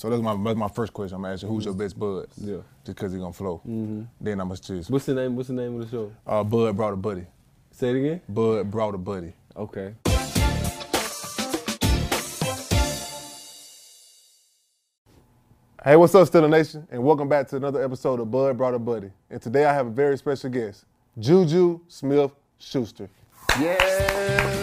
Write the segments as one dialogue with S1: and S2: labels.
S1: So that's my that's my first question. I'm gonna ask you, who's your best bud?
S2: Yeah.
S1: Just because he's gonna flow. Mm-hmm. Then I'm gonna just
S2: What's the name? What's the name of the show?
S1: uh, Bud brought a buddy.
S2: Say it again.
S1: Bud brought a buddy.
S2: Okay.
S1: Hey, what's up, Steeler Nation? And welcome back to another episode of Bud Brought a Buddy. And today I have a very special guest, Juju Smith Schuster.
S3: Yeah.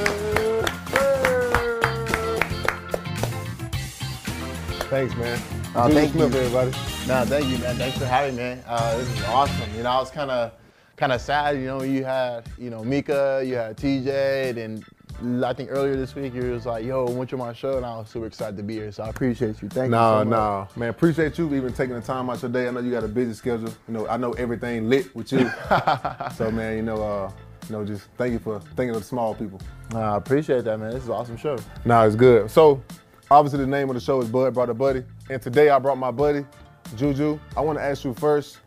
S1: Thanks, man.
S3: Uh, thank
S1: Smith,
S3: you.
S1: everybody.
S3: No, thank you, man. Thanks for having me, man. Uh, this is awesome. You know, I was kind of, kind of sad. You know, you had, you know, Mika, you had TJ, and I think earlier this week you was like, "Yo, went to my show," and I was super excited to be here. So I appreciate you. Thank
S1: No,
S3: you. so much.
S1: no, man. Appreciate you even taking the time out your day. I know you got a busy schedule. You know, I know everything lit with you. so, man, you know, uh, you know, just thank you for thinking of the small people.
S3: Uh, I appreciate that, man. This is an awesome show.
S1: No, it's good. So, obviously, the name of the show is Bud Brought a Buddy. And today I brought my buddy, Juju. I want to ask you first,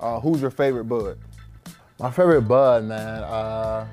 S1: uh, who's your favorite Bud?
S3: My favorite bud, man. Uh,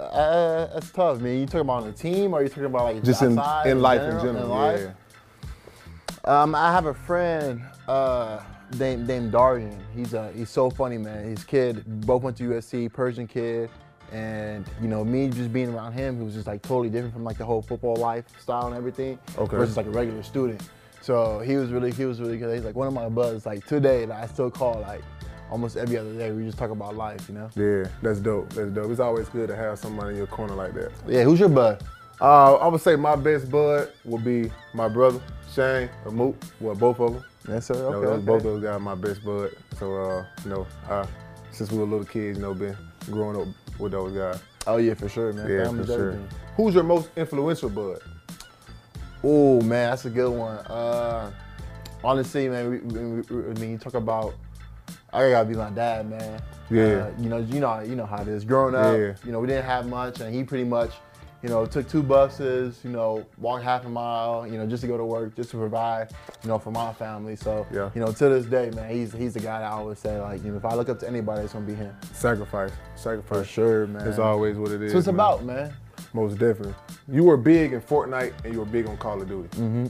S3: uh, that's tough, man. You talking about on the team, or are you talking about like
S1: Just in, in life in general.
S3: in life?
S1: Yeah.
S3: Um, I have a friend uh, named named Darian. He's uh, he's so funny, man. His kid both went to USC, Persian kid, and you know me just being around him, he was just like totally different from like the whole football lifestyle and everything.
S1: Okay.
S3: Versus like a regular student. So he was really he was really good. He's like one of my buds. Like today, that I still call like almost every other day. We just talk about life, you know.
S1: Yeah, that's dope. That's dope. It's always good to have somebody in your corner like that.
S3: Yeah. Who's your bud?
S1: Uh, I would say my best bud would be my brother, Shane, or Moot. Well, both of them.
S3: Yes, sir.
S1: You know,
S3: Okay.
S1: those-
S3: okay.
S1: Both those guys are my best bud. So, uh, you know, uh, since we were little kids, you know, been growing up with those guys.
S3: Oh yeah, for sure, man.
S1: Yeah,
S3: Family's
S1: for sure.
S3: everything.
S1: Who's your most influential bud?
S3: Oh man, that's a good one. Uh, honestly, man, we, we, we, I mean, you talk about, I gotta be my dad, man.
S1: Yeah.
S3: Uh, you know, you know, you know how it is. Growing up,
S1: Yeah.
S3: you know, we didn't have much, and he pretty much, you know, took two buses, you know, walked half a mile, you know, just to go to work, just to provide, you know, for my family. So,
S1: Yeah.
S3: you know, to this day, man, he's he's the guy that I always say, like, you know, if I look up to anybody, it's gonna be him.
S1: Sacrifice. Sacrifice.
S3: For sure, man.
S1: It's always what it is.
S3: What it's
S1: man.
S3: about, man.
S1: Most definitely. You were big in Fortnite and you were big on Call of Duty.
S3: Mm-hmm.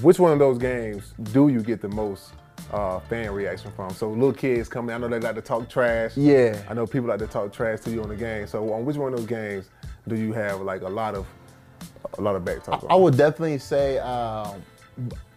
S1: Which one of those games do you get the most uh, fan reaction from? So little kids coming, I know they like to talk trash.
S3: Yeah.
S1: I know people like to talk trash to you on the game. So on which one of those games do you have like a lot of a lot of back talk?
S3: I
S1: on?
S3: would definitely say, um,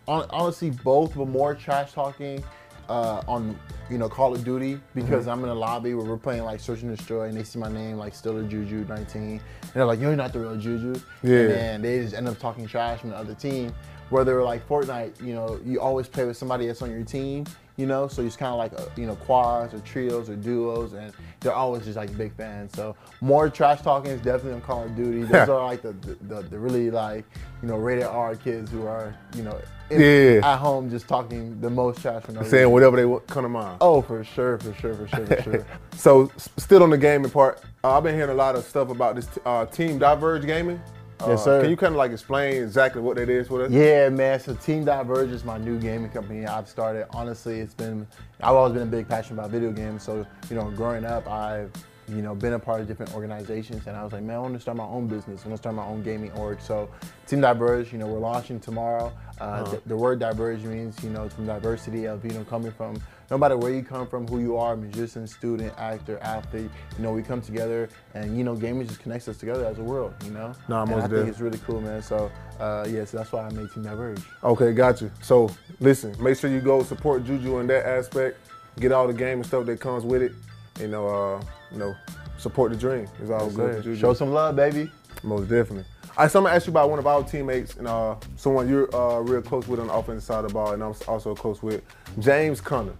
S3: honestly, both, but more trash talking uh, on you know Call of Duty because I'm in a lobby where we're playing like Search and Destroy, and they see my name like Stiller Juju 19, and they're like, "You're not the real Juju,"
S1: Yeah.
S3: and then they just end up talking trash from the other team. Were like Fortnite, you know, you always play with somebody that's on your team, you know, so it's kind of like uh, you know quads or trios or duos, and they're always just like big fans. So more trash talking is definitely on Call of Duty. Those are like the, the, the, really like you know rated R kids who are you know in,
S1: Yeah.
S3: at home just talking the most trash no
S1: Saying
S3: reason.
S1: whatever they want- come to mind.
S3: Oh, for sure, for sure, for sure, for sure.
S1: So still on the gaming part, uh, I've been hearing a lot of stuff about this uh, Team Diverge Gaming. Uh,
S3: Yes, sir.
S1: Can you kind of like explain exactly what that is for us?
S3: Yeah, man. So Team Diverge is my new gaming company I've started. Honestly, it's been I've always been a big passion about video games. So you know, growing up, I've you know been a part of different organizations, and I was like, man, I want to start my own business. I want to start my own gaming org. So Team Diverge, you know, we're launching tomorrow. Uh, the, the word diverge means you know from diversity of you know coming from no matter where you come from, who you are, musician, student, actor, athlete. You know, we come together, and you know, gaming just connects us together as a world. You know,
S1: Nah,
S3: and
S1: most
S3: I think it's really cool, man. So uh, yeah, so that's why I made Team Diverge.
S1: Okay, got you. So listen, make sure you go support Juju in that aspect. Get all the game and stuff that comes with it. You know, uh, you know, support the dream. It's all good. Juju.
S3: Show some love, baby.
S1: Most definitely. All right, so I'm gonna ask you about one of our teammates and uh, someone you're uh, real close with on the offensive side of the ball, and I'm also close with James Conner.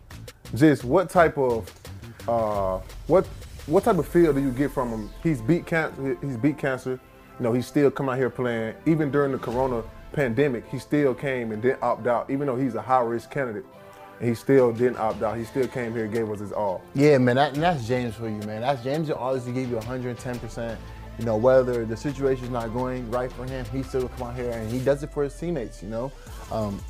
S1: Just what type of uh, what what type of feel do you get from him? He's beat cancer. He's beat cancer. You know, he's still come out here playing. Even during the Corona pandemic, he still came and didn't opt out. Even though he's a high risk candidate, and he still didn't opt out. He still came here and gave us his all.
S3: Yeah, man, that, that's James for you, man. That's James will always to give you 110%. You know, whether the situation's not going right for him, he still come out here and he does it for his teammates, you know. Um,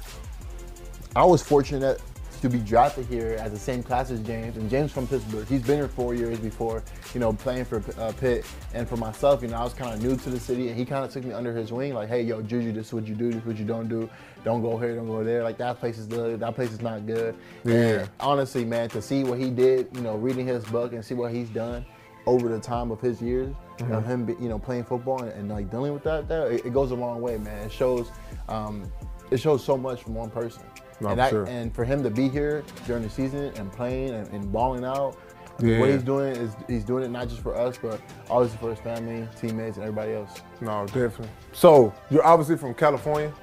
S3: I was fortunate to be drafted here as the same class as James, and James from Pittsburgh. He's been here four years before, you know, playing for uh, Pitt. And for myself, you know, I was kind of new to the city, and he kind of took me under his wing, like, hey, yo, Juju, this is what you do, this is what you don't do. Don't go here, don't go there. Like that place is good, that place is not good.
S1: Yeah.
S3: And honestly, man, to see what he did, you know, reading his book and see what he's done over the time of his years of him, be- you know, playing football and, and, like dealing with that, that it, it goes a long way, man. It shows, um, it shows so much from one person.
S1: No,
S3: and,
S1: for
S3: that,
S1: sure.
S3: and for him to be here during the season and playing and, and balling out,
S1: Yeah.
S3: what he's doing is he's doing it not just for us, but obviously for his family, teammates, and everybody else.
S1: No, definitely. So you're obviously from California,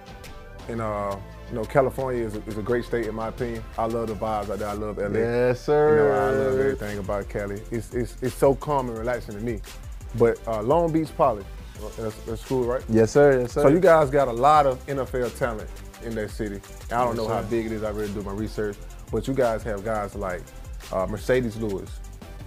S1: and uh, you know California is a, is a great state in my opinion. I love the vibes out there. I love LA.
S3: Yes,
S1: You know, I love everything about Cali. It's, it's, it's so calm and relaxing to me. But uh, Long Beach Poly, that's, that's school, right?
S3: Yes, sir. Yes, sir.
S1: So you guys got a lot of NFL talent in that city. I don't know how big it is. I really do my research, but you guys have guys like uh, Marcedes Lewis,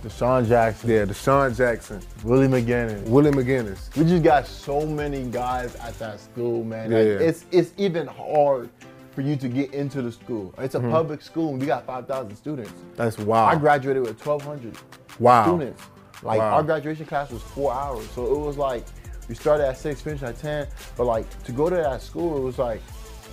S3: DeSean Jackson,
S1: yeah, DeSean Jackson,
S3: Willie McGinest.
S1: Willie McGinest.
S3: We just got so many guys at that school, man. Like, it's it's even hard for you to get into the school. It's a
S1: Mm-hmm.
S3: public school, and we got 5,000 students.
S1: That's wild.
S3: I graduated with 1,200
S1: Wow.
S3: students. Like
S1: Wow.
S3: our graduation class was four hours, so it was like we started at six, finished at ten. But like to go to that school, it was like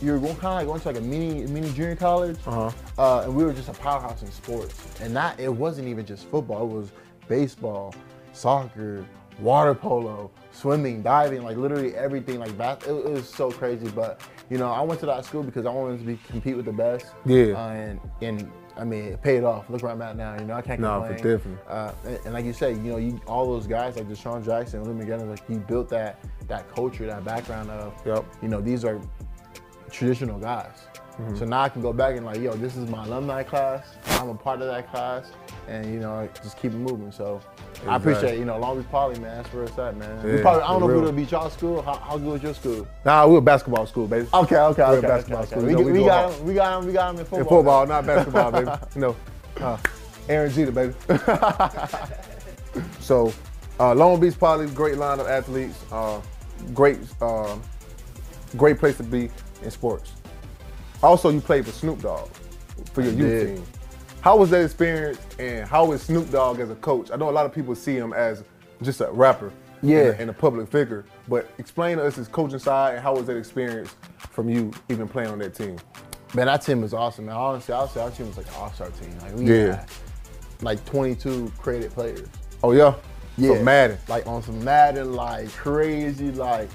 S3: you were going kind of like going to like a mini mini junior college,
S1: Uh-huh.
S3: uh, and we were just a powerhouse in sports. And that it wasn't even just football; it was baseball, soccer, water polo, swimming, diving, like literally everything. Like that, it, it was so crazy. But you know, I went to that school because I wanted to be compete with the best.
S1: Yeah.
S3: Uh, and and I mean, it paid off. Look where I'm at now. You know, I can't
S1: No,
S3: complain.
S1: for definitely.
S3: Uh, and, and like you said, you know, you all those guys like DeSean Jackson, Willie McGinest, like he built that that culture, that background of,
S1: Yep.
S3: you know, these are traditional guys.
S1: Mm-hmm.
S3: So now I can go back and like, yo, this is my alumni class. I'm a part of that class, and you know, just keep it moving. So I appreciate, you know, Long Beach Poly, man. That's where it's at, man. we
S1: Yeah,
S3: probably, I don't know
S1: real.
S3: who to beat y'all school. How, how good was your school?
S1: Nah, we're a basketball school, baby.
S3: Okay, okay,
S1: We're a
S3: okay.
S1: basketball
S3: okay,
S1: school.
S3: okay.
S1: You
S3: We,
S1: we
S3: we
S1: go
S3: got him. We got him. We got him in football.
S1: In football, not basketball, baby. No. Uh, Aaron Jeter, baby. so, uh, Long Beach Poly, great line of athletes. Uh, great, uh, great place to be in sports. Also, you played for Snoop Dogg for your
S3: I
S1: youth
S3: did.
S1: team. How was that experience, and how is Snoop Dogg as a coach? I know a lot of people see him as just a rapper,
S3: Yeah.
S1: and, a, and a public figure. But explain to us his coaching side, and how was that experience from you even playing on that team?
S3: Man, that team was awesome, man. Honestly, I'll say our team was like an all-star team. Like we
S1: Yeah.
S3: had like 22 created players.
S1: Oh yeah,
S3: Yeah,
S1: So Madden.
S3: Like on some Madden, like crazy, like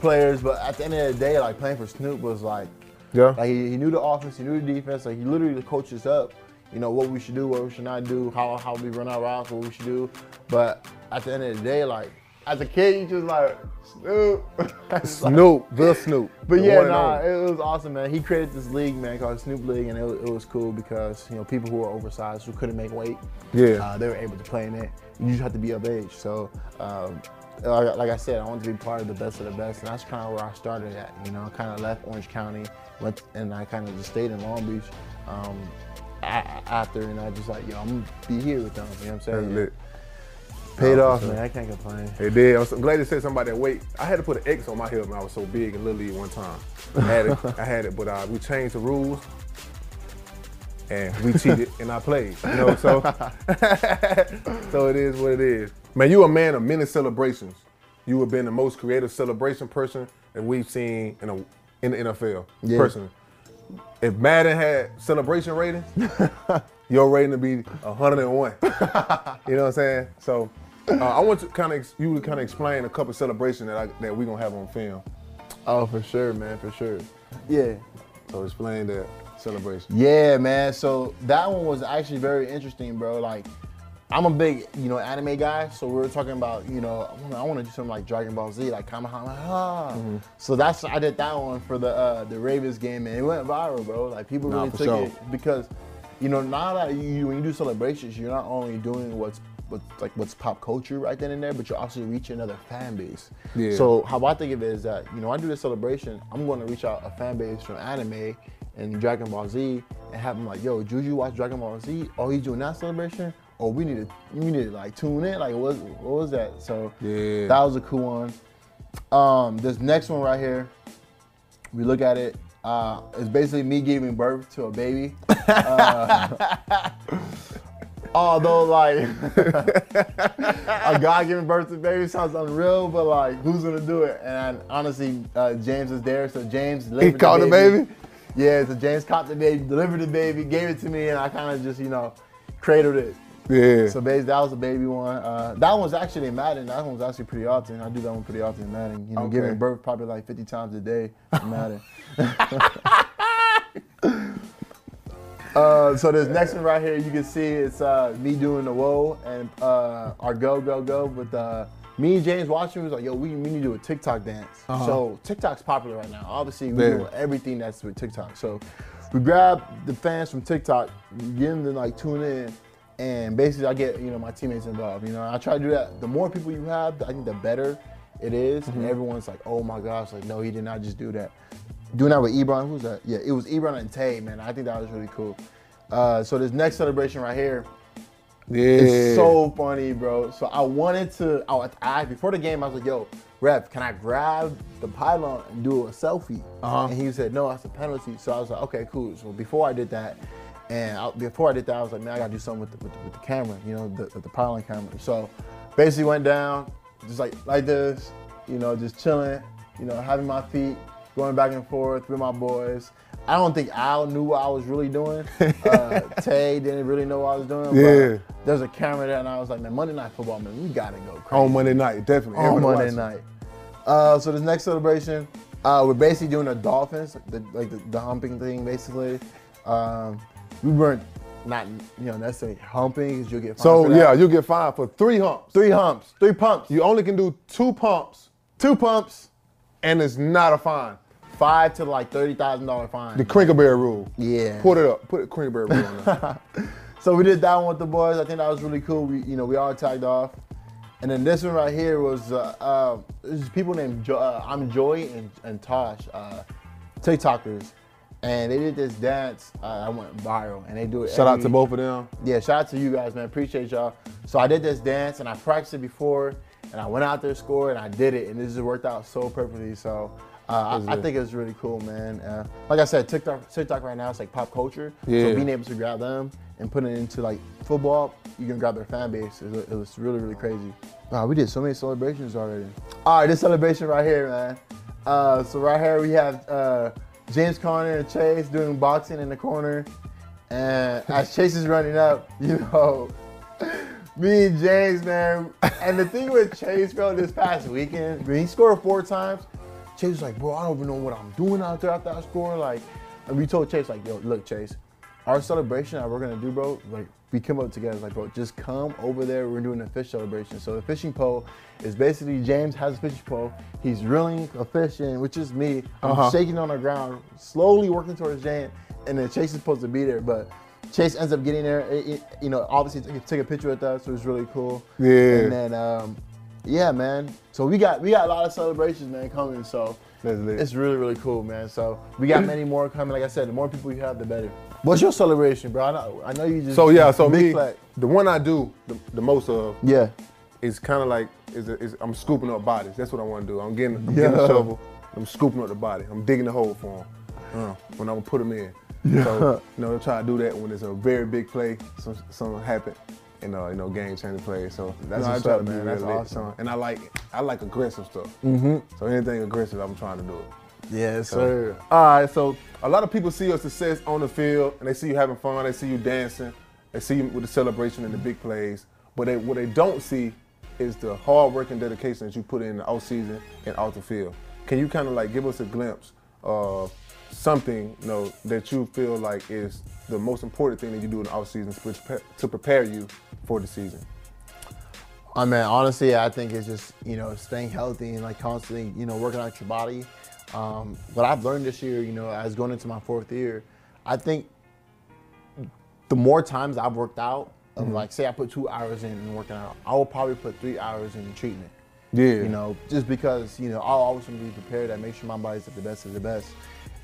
S3: players. But at the end of the day, like playing for Snoop was like,
S1: Yeah.
S3: like he, he knew the offense, he knew the defense. Like he literally coached us up. You know what we should do, what we should not do, how how we run our routes, what we should do. But at the end of the day, like as a kid, you just like Snoop. It's like-
S1: Snoop, the Snoop.
S3: but
S1: the
S3: yeah, nah, it was awesome, man. He created this league, man, called Snoop League, and it, was- it was cool because you know people who were oversized who couldn't make weight,
S1: Yeah.
S3: uh, they were able to play in it. You just have to be of age. So, um, like, like I said, I wanted to be part of the best of the best, and that's kind of where I started at. You know, I kind of left Orange County, went, and I kind of just stayed in Long Beach. Um, after, and I just like, yo, I'm gonna be here with them. You know what I'm
S1: That's
S3: saying?
S1: lit.
S3: Paid off,
S1: sure.
S3: man. I can't complain.
S1: It did. I I'm glad to said something about that weight. I had to put an X on my when I was so big in Little League one time. I had it, I had it but uh, we changed the rules and we cheated and I played. You know, so so it is what it is. Man, you a man of many celebrations. You have been the most creative celebration person that we've seen in a in the NFL.
S3: Yeah.
S1: Personally. If Madden had celebration ratings, your rating would be 101. you know what I'm saying? So uh, I want to kind of you to kind of explain a couple celebrations that I, that we gonna have on film.
S3: Oh, for sure, man, for sure. Yeah.
S1: So explain that celebration.
S3: Yeah, man. So that one was actually very interesting, bro. Like, I'm a big, you know, anime guy. So we were talking about, you know, I want to do something like Dragon Ball Z, like Kamehameha.
S1: Mm-hmm.
S3: So that's I did that one for the uh, the Ravens game, and it went viral, bro. Like people
S1: Nah,
S3: really took
S1: sure.
S3: it because, you know, now that you when you do celebrations, you're not only doing what's what's like what's pop culture right then and there, but you're also reaching another fan base.
S1: Yeah.
S3: So how I think of it is that you know I do this celebration, I'm going to reach out a fan base from anime and Dragon Ball Z and have them like, yo, Juju watch Dragon Ball Z? Oh, he's doing that celebration? Oh, we need to we need to like tune in. Like what what was that? So
S1: Yeah.
S3: that was a cool one. Um, this next one right here, we look at it. Uh, it's basically me giving birth to a baby. Uh, although, like, a guy giving birth to a baby sounds unreal, but like, who's gonna do it? And honestly, uh, James is there, so James
S1: He caught the baby.
S3: Yeah, so James caught the baby, delivered the baby, gave it to me, and I kind of just, you know, cradled it.
S1: Yeah.
S3: So basically, that was a baby one. Uh, that one's actually in Madden. That one's actually pretty often. I do that one pretty often in Madden. You know,
S1: Okay.
S3: giving birth probably like 50 times a day in Madden. uh, so this next one right here, you can see it's uh, me doing the whoa and uh, our go go go with uh, me and James watching. Was like, yo, we, we need to do a TikTok dance. So TikTok's popular right now. Obviously, we
S1: Yeah.
S3: do everything that's with TikTok. So we grab the fans from TikTok, get them to like tune in, and basically I get you know my teammates involved. You know, I try to do that. The more people you have, I think the better it is. And everyone's like, oh my gosh, like no, he did not just do that. Doing that with Ebron, who's that? Yeah, it was Ebron and Tay, man. I think that was really cool. Uh, so this next celebration right here,
S1: Yeah.
S3: it's so funny, bro. So I wanted to, I, was- I before the game, I was like, yo, ref, can I grab the pylon and do a selfie?
S1: Uh-huh.
S3: And he said, no, that's a penalty. So I was like, okay, cool. So before I did that, and I, before I did that, I was like, man, I gotta do something with the, with the, with the camera, you know, the, the pylon camera. So basically went down, just like like this, you know, just chilling, you know, having my feet going back and forth with my boys. I don't think Al knew what I was really doing. Uh, Tay didn't really know what I was doing.
S1: Yeah.
S3: But there's a camera there, and I was like, man, Monday Night Football, man, we gotta go crazy
S1: On Monday night, definitely.
S3: on
S1: Everybody
S3: Monday night. Uh, so this next celebration, uh, we're basically doing the Dolphins, the, like the, the humping thing, basically. Um, we weren't not you know necessarily humping because you'll get fined
S1: So yeah, you get fined for three humps.
S3: three humps, three pumps,
S1: You only can do two pumps,
S3: two pumps,
S1: and it's not a fine.
S3: Five to like thirty thousand dollar fine.
S1: The Crinkleberry rule.
S3: Yeah.
S1: Put it up. Put the Crinkleberry rule on there.
S3: So we did that one with the boys. I think that was really cool. We, you know, we all tagged off. And then this one right here was uh, uh, this people named jo- uh, I'm Joy and, and Tosh, uh, TikTokers, and they did this dance. Uh, I went viral, and they do it.
S1: Shout out to both of them.
S3: Yeah, shout out to you guys, man. Appreciate y'all. So I did this dance, and I practiced it before, and I went out there, scored, and I did it, and this just worked out so perfectly. So. Uh, I, I
S1: it?
S3: think it's really cool, man. Uh, like I said, TikTok, TikTok right now it's like pop culture.
S1: Yeah.
S3: So being able to grab them and put it into like football, you can grab their fan base. It was, it was really, really crazy. Wow, we did so many celebrations already. All right, this celebration right here, man. Uh, so right here we have uh, James Conner and Chase doing boxing in the corner, and as Chase is running up, you know, me and James, man. And the thing with Chase, bro, this past weekend, he scored four times, Chase was like, bro, I don't even know what I'm doing out there after I score. Like, and we told Chase, like, yo, look, Chase, our celebration that we're gonna do, bro, like, we come up together, like, bro, just come over there. We're doing a fish celebration. So the fishing pole is basically James has a fishing pole. He's reeling a fish in, which is me. I'm
S1: Uh-huh.
S3: shaking on the ground, slowly working towards James, and then Chase is supposed to be there, but. Chase ends up getting there, it- it- you know. Obviously, took, took a picture with us, so it was really cool.
S1: Yeah.
S3: And then, um, yeah, man. So we got we got a lot of celebrations, man, coming. So it's really really cool, man. So we got many more coming. Like I said, the more people you have, the better. What's your celebration, bro? I know, I know you just.
S1: So yeah, so me,
S3: flag.
S1: the one I do the, the most of
S3: Yeah.
S1: is kind of like is, is I'm scooping up bodies. That's what I want to do. I'm getting I'm
S3: Yeah.
S1: getting a shovel. I'm scooping up the body. I'm digging the hole for them uh, when I'm gonna put them in. So you know, they'll try to do that when it's a very big play. Some something happen. And uh, you know, game changing plays. So
S3: That's
S1: I
S3: what's
S1: try
S3: up, man. That's
S1: lit.
S3: awesome.
S1: And I like I like aggressive stuff. Mm-hmm. So anything aggressive, I'm trying to do it.
S3: Yes,
S1: So-
S3: sir.
S1: All right, so a lot of people see your success on the field, and they see you having fun. They see you dancing. They see you with the celebration and the big plays. But they, what they don't see is the hard work and dedication that you put in the off season and off the field. Can you kind of like give us a glimpse of something you know that you feel like is the most important thing that you do in the off season to prepare, you for the season?
S3: I mean, honestly, I think it's just you know staying healthy and like constantly you know working out your body. Um, what I've learned this year, you know, as going into my fourth year, I think the more times I've worked out, of like say I put two hours in and working out, I will probably put three hours in treatment.
S1: Yeah.
S3: You know, just because you know I'll always want to be prepared. I make sure my body's at the best of the best.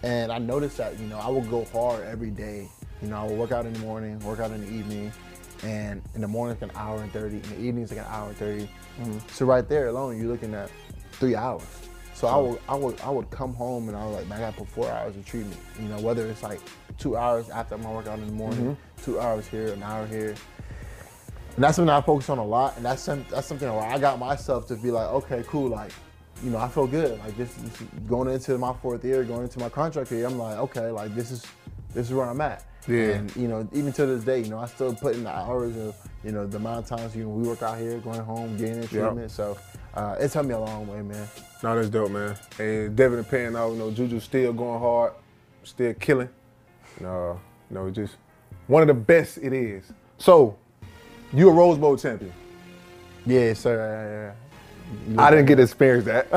S3: And I noticed that you know I will go hard every day. You know, I will work out in the morning, work out in the evening, and in the morning it's an hour and thirty. In the evening it's like an hour and 30 mm-hmm. So right there alone, you're looking at three hours. So I would, I would, I would come home and I was like, man, I got to put four hours of treatment. You know, whether it's like two hours after my workout in the morning, mm-hmm. two hours here, an hour here. And that's something I focus on a lot, and that's some, that's something where I got myself to be like, okay, cool, like, you know, I feel good. Like this, this going into my fourth year, going into my contract year, I'm like, okay, like this is this is where I'm at.
S1: Yeah.
S3: And you know, even to this day, you know, I still put in the hours of, you know, the amount of times you know we work out here, going home, getting in treatment. So uh, it's helped me a long way, man.
S1: No, that's dope, man. And Devin and paying out, you know, Juju's still going hard, still killing. No, you know, just one of the best it is. So, you a Rose Bowl champion.
S3: Yeah, sir.
S1: I didn't get to experience that.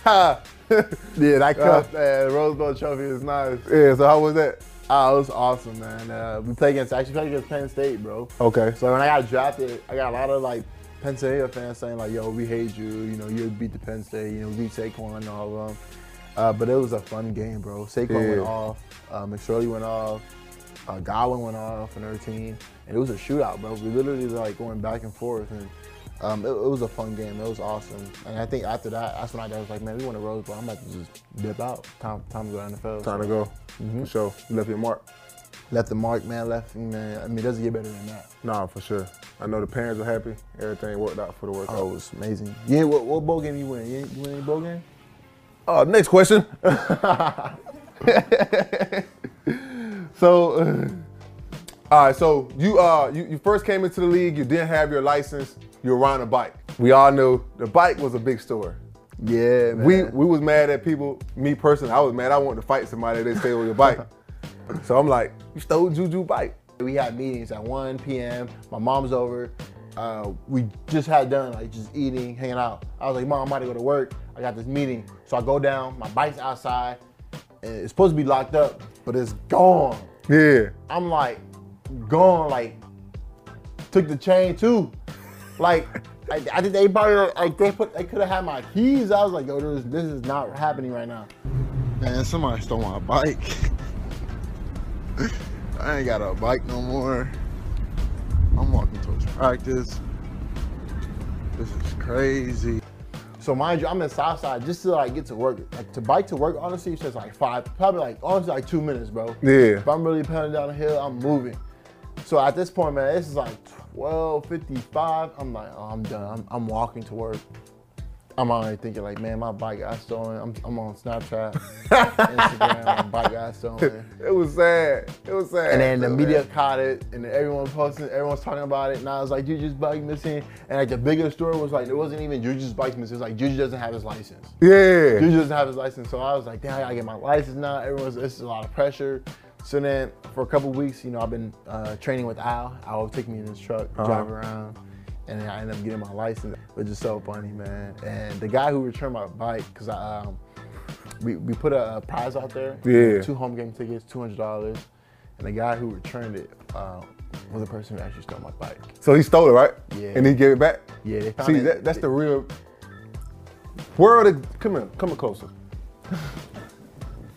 S3: Yeah, that cup, uh, Rose Bowl trophy is nice.
S1: yeah, so how was that?
S3: Oh, it was awesome, man. Uh, we played against, actually played against Penn State, bro.
S1: Okay.
S3: So when I got drafted, I got a lot of like Pennsylvania fans saying like, "Yo, we hate you. You know, you beat the Penn State. You know, beat Saquon and all of them." Uh, but it was a fun game, bro. Saquon went off, uh, McSorley went off, uh, Godwin went off, and their team, and it was a shootout, bro. We literally like going back and forth, and um, it, it was a fun game. It was awesome, and I think after that, that's when I was like, "Man, we won a Rose Bowl. I'm about to just dip out. Time, time to go to NFL."
S1: Time to
S3: So,
S1: go. For sure. You left your mark.
S3: Left the mark, man. Left, man. I mean, it doesn't get better than that.
S1: Nah, for sure. I know the parents are happy. Everything worked out for the workout.
S3: Oh, it was amazing. Yeah, what, what bowl game you win? You, you win any bowl game?
S1: Uh, next question. so, uh, all right. So you uh you, you first came into the league. You didn't have your license. You were riding a bike. We all knew the bike was a big story.
S3: Yeah, man.
S1: We we was mad at people. Me personally, I was mad. I wanted to fight somebody. They stole your bike. so I'm like, you stole Juju bike.
S3: we had meetings at 1 p.m. My mom's over. Uh, we just had done like just eating, hanging out. I was like, Mom, I'm about to go to work. I got this meeting. So I go down. My bike's outside. And it's supposed to be locked up, but it's gone.
S1: Yeah.
S3: I'm like, gone. Like, took the chain too. Like, I, I think they probably like they put they could have had my keys. I was like, yo, this, this is not happening right now. Man, somebody stole my bike. I ain't got a bike no more. I'm walking towards practice. This is crazy. So mind you, I'm in Southside just to like get to work. Like to bike to work, honestly, it's just like five, probably like honestly like two minutes, bro.
S1: Yeah.
S3: If I'm really pounding down the hill, I'm moving. So at this point, man, this is like 12:55. I'm like, oh, I'm done. I'm, I'm walking to work. I'm already thinking like, man, my bike got stolen. I'm, I'm on Snapchat, Instagram, my bike got stolen.
S1: It was sad. It was sad.
S3: And then the
S1: So
S3: media
S1: sad.
S3: caught it, and everyone posting, everyone's talking about it. And I was like, Juju's bike missing. And like the bigger story was like, it wasn't even Juju's bike missing. It was like Juju doesn't have his license.
S1: Yeah.
S3: Juju doesn't have his license. So I was like, damn, I gotta get my license now. Everyone's, this is a lot of pressure. So then for a couple weeks, you know, I've been uh, training with Al. Al would take me in his truck,
S1: Uh-huh.
S3: drive around. And then I ended up getting my license, which is so funny, man. And the guy who returned my bike, because I, um, we, we put a, a prize out there.
S1: Yeah.
S3: Two home game tickets, $200. And the guy who returned it uh, was the person who actually stole my bike.
S1: So he stole it, right?
S3: Yeah.
S1: And he gave it back.
S3: Yeah, they found
S1: See,
S3: it.
S1: that, that's the real world. Of, come here, come closer.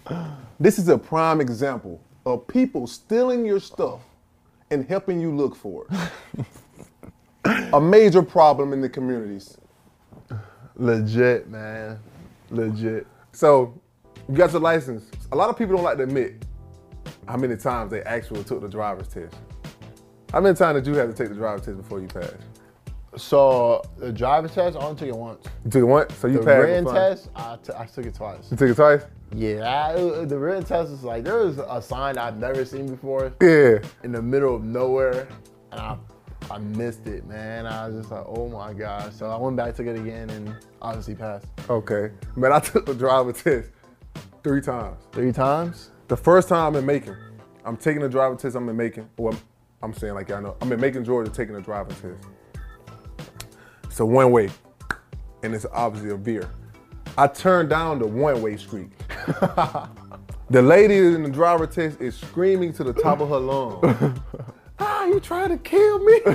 S1: this is a prime example of people stealing your stuff and helping you look for it. a major problem in the communities.
S3: legit, man. Legit.
S1: So you got your license. A lot of people don't like to admit how many times they actually took the driver's test. How many times did you have to take the driver's test before you passed?
S3: So the driver's test, I only took it once.
S1: You took it once, so you
S3: The
S1: passed. with
S3: test, I, t- I took it twice.
S1: You took it twice.
S3: Yeah, I, uh, uh, the written test was like there was a sign I've never seen before
S1: Yeah.
S3: in the middle of nowhere, and I, I missed it, man. I was just like, oh my gosh. So I went back, took it again, and obviously passed
S1: Okay. Man, I took the driver test three times.
S3: three times.
S1: The first time I'm in Macon. I'm taking the driver test, I'm in Macon. Well, I'm saying like y'all know. I'm in Macon, Georgia, taking the driver test. It's a one way, and it's obviously a veer. I turned down the one way street. the lady in the driver test is screaming to the top of her lungs. ah, you trying to kill me?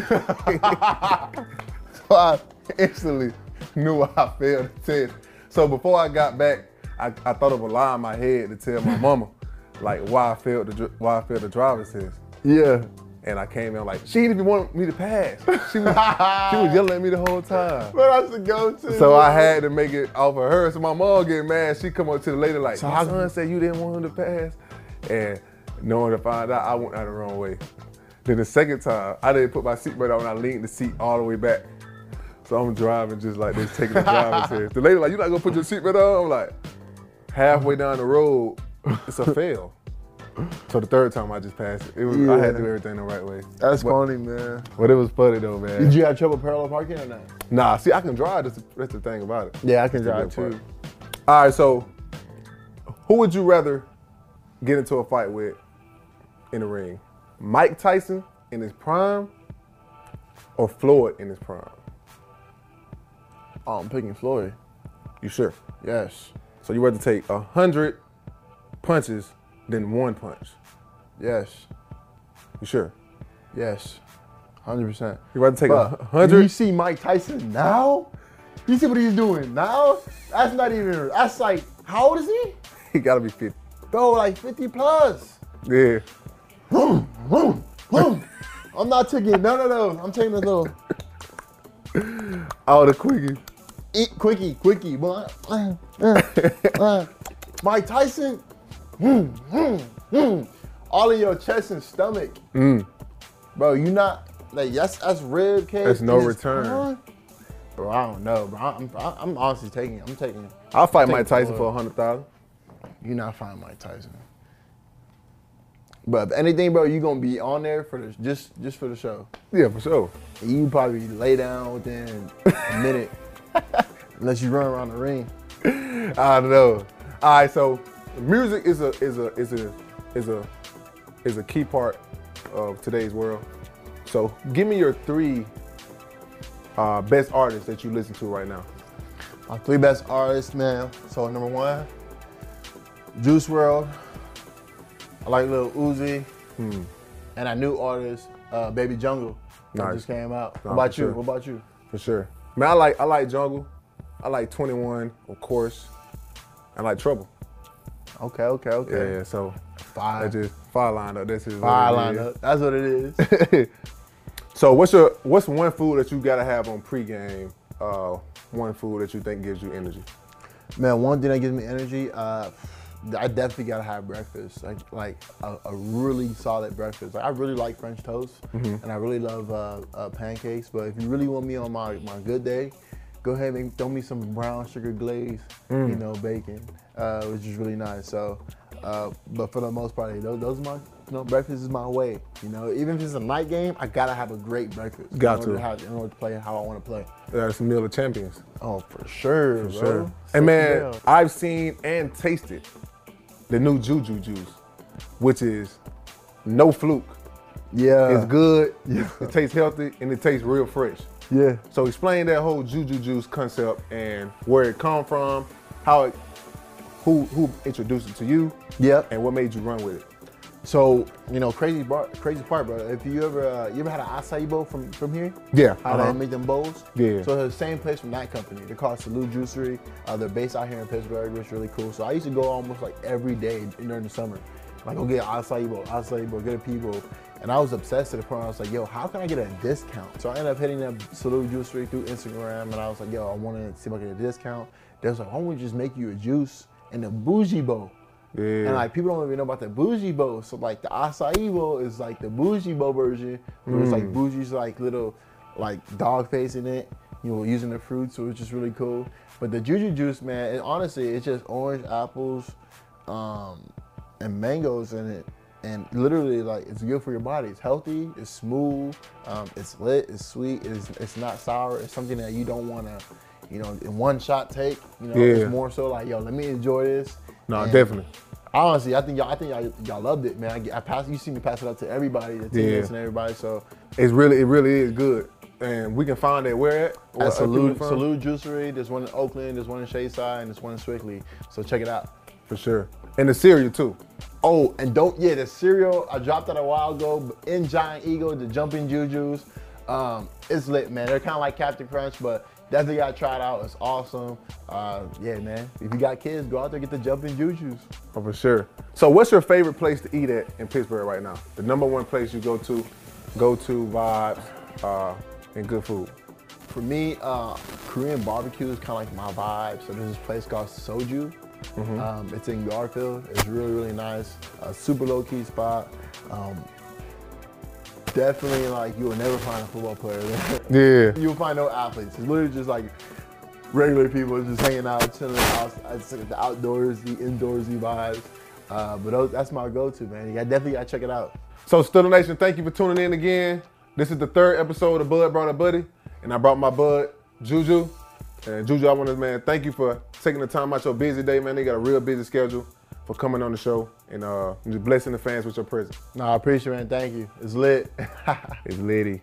S1: so I instantly knew I failed the test. So before I got back, I, I thought of a lie in my head to tell my mama, like why I failed the why I failed the driver's test.
S3: Yeah.
S1: And I came in like, she didn't even want me to pass. She was, she was yelling at me the whole time.
S3: But that's the go-to.
S1: So I had to make it off of her. So my mom get mad. She come up to the lady like,
S3: So
S1: my son said you didn't want him to pass. And knowing to find out, I went out the wrong way. Then the second time, I didn't put my seatbelt on. I leaned the seat all the way back. So I'm driving just like this, taking the driver's test. The lady like, you not gonna put your seatbelt on? I'm like, halfway down the road, it's a fail. So the third time I just passed it. it was, I had to do everything the right way.
S3: That's
S1: but,
S3: funny, man.
S1: But it was funny though, man.
S3: Did you have trouble parallel parking or not?
S1: Nah, see, I can drive. That's the, that's the thing about it.
S3: Yeah, I can
S1: That's
S3: drive too.
S1: part. All right, so who would you rather get into a fight with in the ring? Mike Tyson in his prime or Floyd in his prime?
S3: Oh, I'm picking Floyd.
S1: You sure?
S3: Yes.
S1: So you rather take a hundred punches than one punch?
S3: Yes.
S1: You sure?
S3: Yes. 100%.
S1: You rather take a
S3: Bruh, You see Mike Tyson now? You see what he's doing now? That's not even, that's like, how old is he?
S1: He gotta be fifty.
S3: Bro, like 50 plus.
S1: Yeah.
S3: Vroom, vroom, vroom. I'm not taking none of those. I'm taking a little
S1: All the quickie.
S3: eat quickie, quickie. Mike Tyson, hmm, hmm, hmm. all in your chest and stomach. Bro, you not, like, that's, that's rib cage.
S1: That's no return.
S3: Bro, I don't know, bro. I'm, I'm, honestly taking, I'm taking,
S1: I'll fight Mike Tyson for a hundred thousand.
S3: You're not find Mike Tyson. But if anything, bro, you gonna be on there for the just just for the show.
S1: Yeah, for sure.
S3: And you probably lay down within a minute, unless you run around the ring.
S1: I don't know. All right, so music is a is a is a is a is a key part of today's world. So give me your three uh, best artists that you listen to right now.
S3: My three best artists, man. So number one, Juice WRLD. I like Lil Uzi, and a new artist, uh, Baby Jungle. That
S1: Hmm.
S3: Just came out.
S1: Nah,
S3: what about you?
S1: sure.
S3: What about you?
S1: For sure. Man, I like I like Jungle. I like 21, of course. I like Trouble.
S3: Okay, okay, okay.
S1: yeah. So
S3: Five.
S1: that just fire lined up. That's just what
S3: Fire
S1: it
S3: line up. That's what it is.
S1: So what's your what's one food that you gotta have on pregame? Uh, one food that you think gives you energy.
S3: Man, one thing that gives me energy, uh, I definitely gotta have breakfast. Like like a, a really solid breakfast. Like I really like French toast, and I really love uh, uh, pancakes. But if you really want me on my, my good day, go ahead and throw me some brown sugar glaze, you know, bacon, uh, which is really nice. So, uh, but for the most part, those, those are my you know breakfast is my way. You know, even if it's a night game, I gotta have a great breakfast.
S1: Got
S3: in order
S1: to.
S3: have, in order to play how I want to play.
S1: That's a meal of champions.
S3: Oh, for sure,
S1: For
S3: bro.
S1: sure.
S3: Sit
S1: And man,
S3: down.
S1: I've seen and tasted the new Juju juice, which is no fluke.
S3: yeah,
S1: It's good.
S3: Yeah.
S1: It tastes healthy and it tastes real fresh.
S3: Yeah.
S1: So explain that whole Juju juice concept and where it come from, how it, who who introduced it to you,
S3: Yep.
S1: and what made you run with it.
S3: So you know, crazy bar, crazy part, bro. If you ever uh, you ever had an acai bowl from from here?
S1: Yeah.
S3: How
S1: uh-huh.
S3: they make them bowls?
S1: Yeah.
S3: So the same place from that company. They're called Salute Juicery. Uh, they're based out here in Pittsburgh, which is really cool. So I used to go almost like every day during the summer. Like go get an acai bowl, acai bowl, get a pea bowl. And I was obsessed to the point where I was like, yo, how can I get a discount? So I ended up hitting up Salute Juicery through Instagram and I was like, yo, I want to see if I get a discount. They was like, why don't we just make you a juice in a bougie bowl?
S1: Yeah.
S3: And like people don't even know about the bougie bowl. So like the acai bowl is like the bougie bowl version, where it's like bougie's like little like dog face in it. You know, using the fruit, so it's just really cool. But the juju juice, man, it, honestly, it's just orange, apples, um, and mangoes in it. And literally, like, it's good for your body. It's healthy, it's smooth, um, it's lit, it's sweet, it's, it's not sour. It's something that you don't want to, you know, in one shot take. You know,
S1: Yeah.
S3: it's more so like, yo, let me enjoy this.
S1: no,
S3: And
S1: definitely.
S3: Honestly, I think y'all, I think y'all, y'all loved it, man. I, I pass, you see me pass it out to everybody, the teammates
S1: Yeah.
S3: and everybody. So
S1: It's really it really is good, and we can find it where at. What-
S3: at Salute. Salute Juicery, there's one in Oakland, there's one in Shadyside, and there's one in Sewickley. So check it out.
S1: for sure, and the cereal too.
S3: Oh, and don't yeah, the cereal I dropped that a while ago but in Giant Eagle, the Jumping Jujus. Um, it's lit, man. They're kind of like Captain Crunch, but definitely got to try it out. It's awesome. Uh, yeah, man. If you got kids, go out there get the Jumping Jujus.
S1: Oh, for sure. So, what's your favorite place to eat at in Pittsburgh right now? The number one place you go to go-to vibes uh, and good food?
S3: For me, uh, Korean barbecue is kind of like my vibe. So there's this place called Soju. Um, it's in Garfield. It's really, really nice. A super low key spot. Um, definitely like you will never find a football player there.
S1: Yeah.
S3: You'll find no athletes. It's literally just like regular people just hanging out, chilling out. It's like the outdoors, the indoorsy vibes. Uh, but those, that's my go-to, man. You got, definitely gotta check it out.
S1: So, Steeler Nation, thank you for tuning in again. This is the third episode of Bud Brought a Buddy, and I brought my bud, Juju. And Juju, I want to, man, thank you for taking the time out your busy day, man. They got a real busy schedule for coming on the show and uh, just blessing the fans with your presence.
S3: No, I appreciate it, man. Thank you. It's lit.
S1: It's Liddy.